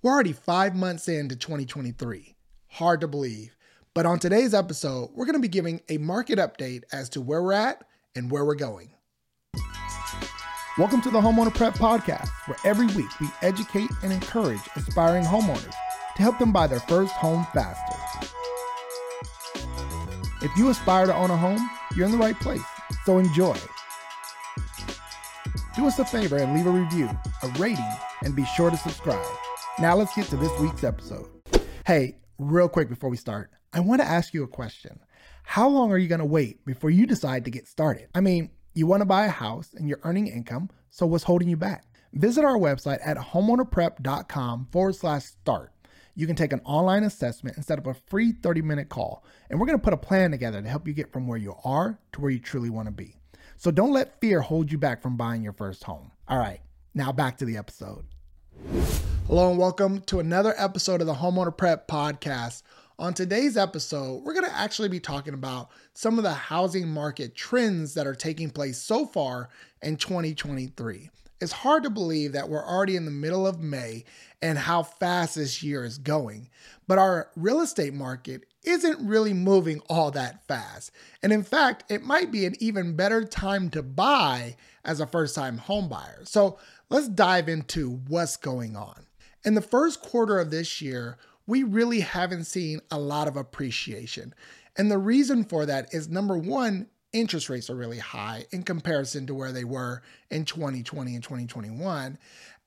We're already five months into 2023. Hard to believe. But on today's episode, we're going to be giving a market update as to where we're at and where we're going. Welcome to the Homeowner Prep Podcast, where every week we educate and encourage aspiring homeowners to help them buy their first home faster. If you aspire to own a home, you're in the right place, so enjoy. Do us a favor and leave a review, a rating, and be sure to subscribe. Now let's get to this week's episode. Hey, real quick before we start, I want to ask you a question. How long are you going to wait before you decide to get started? I mean, you want to buy a house and you're earning income, so what's holding you back? Visit our website at homeownerprep.com forward slash start. You can take an online assessment and set up a free 30 minute call, and we're going to put a plan together to help you get from where you are to where you truly want to be. So don't let fear hold you back from buying your first home. All right, now back to the episode. Hello and welcome to another episode of the Homeowner Prep Podcast. On today's episode, we're going to actually be talking about some of the housing market trends that are taking place so far in 2023. It's hard to believe that we're already in the middle of May and how fast this year is going. But our real estate market isn't really moving all that fast. And in fact, it might be an even better time to buy as a first time home buyer. So let's dive into what's going on. In the first quarter of this year, we really haven't seen a lot of appreciation. And the reason for that is number one, interest rates are really high in comparison to where they were in 2020 and 2021.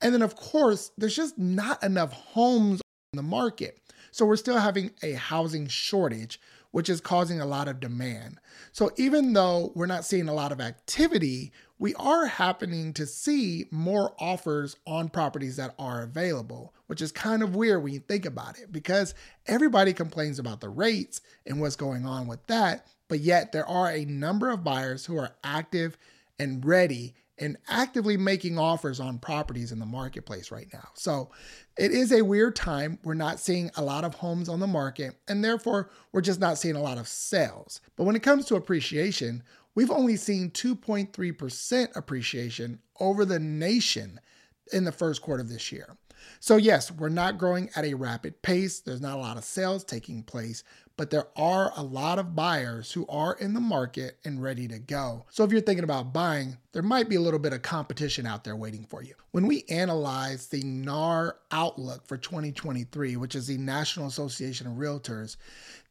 And then, of course, there's just not enough homes on the market. So we're still having a housing shortage, which is causing a lot of demand. So even though we're not seeing a lot of activity, we are happening to see more offers on properties that are available, which is kind of weird when you think about it because everybody complains about the rates and what's going on with that. But yet, there are a number of buyers who are active and ready and actively making offers on properties in the marketplace right now. So it is a weird time. We're not seeing a lot of homes on the market, and therefore, we're just not seeing a lot of sales. But when it comes to appreciation, we've only seen 2.3% appreciation over the nation in the first quarter of this year. So, yes, we're not growing at a rapid pace. There's not a lot of sales taking place, but there are a lot of buyers who are in the market and ready to go. So, if you're thinking about buying, there might be a little bit of competition out there waiting for you. When we analyze the NAR outlook for 2023, which is the National Association of Realtors,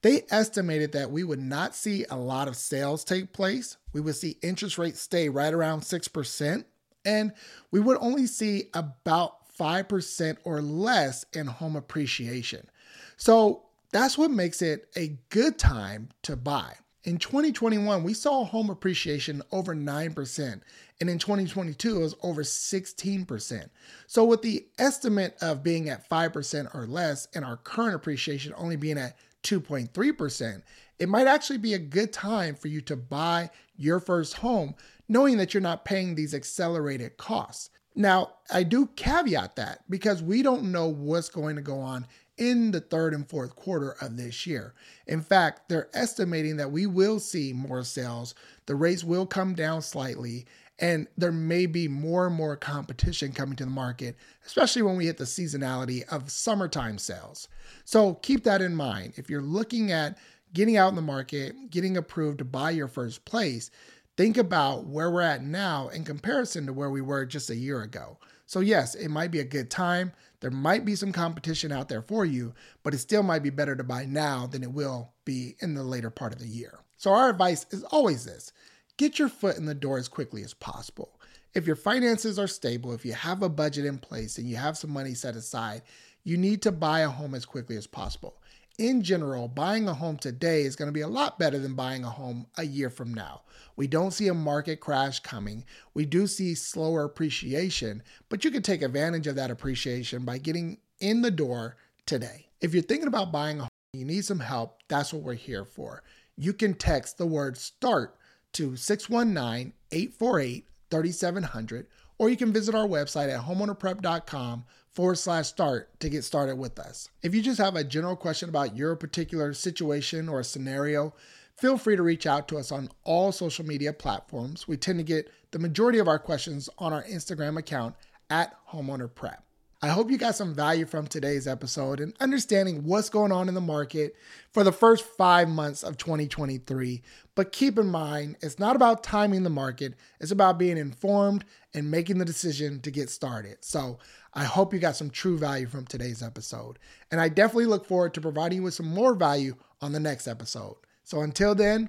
they estimated that we would not see a lot of sales take place. We would see interest rates stay right around 6%, and we would only see about 5% or less in home appreciation. So that's what makes it a good time to buy. In 2021, we saw home appreciation over 9%, and in 2022, it was over 16%. So, with the estimate of being at 5% or less, and our current appreciation only being at 2.3%, it might actually be a good time for you to buy your first home, knowing that you're not paying these accelerated costs. Now, I do caveat that because we don't know what's going to go on in the third and fourth quarter of this year. In fact, they're estimating that we will see more sales, the rates will come down slightly, and there may be more and more competition coming to the market, especially when we hit the seasonality of summertime sales. So keep that in mind. If you're looking at getting out in the market, getting approved to buy your first place, think about where we're at now in comparison to where we were just a year ago. So, yes, it might be a good time. There might be some competition out there for you, but it still might be better to buy now than it will be in the later part of the year. So, our advice is always this get your foot in the door as quickly as possible. If your finances are stable, if you have a budget in place and you have some money set aside, you need to buy a home as quickly as possible in general, buying a home today is going to be a lot better than buying a home a year from now. We don't see a market crash coming. We do see slower appreciation, but you can take advantage of that appreciation by getting in the door today. If you're thinking about buying a home, you need some help, that's what we're here for. You can text the word START to 619 848 3700, or you can visit our website at homeownerprep.com forward slash start to get started with us. If you just have a general question about your particular situation or scenario, feel free to reach out to us on all social media platforms. We tend to get the majority of our questions on our Instagram account at homeowner prep. I hope you got some value from today's episode and understanding what's going on in the market for the first five months of 2023. But keep in mind, it's not about timing the market, it's about being informed and making the decision to get started. So I hope you got some true value from today's episode. And I definitely look forward to providing you with some more value on the next episode. So until then,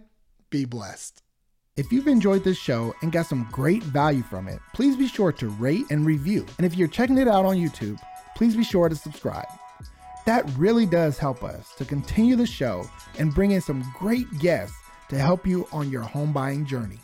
be blessed. If you've enjoyed this show and got some great value from it, please be sure to rate and review. And if you're checking it out on YouTube, please be sure to subscribe. That really does help us to continue the show and bring in some great guests to help you on your home buying journey.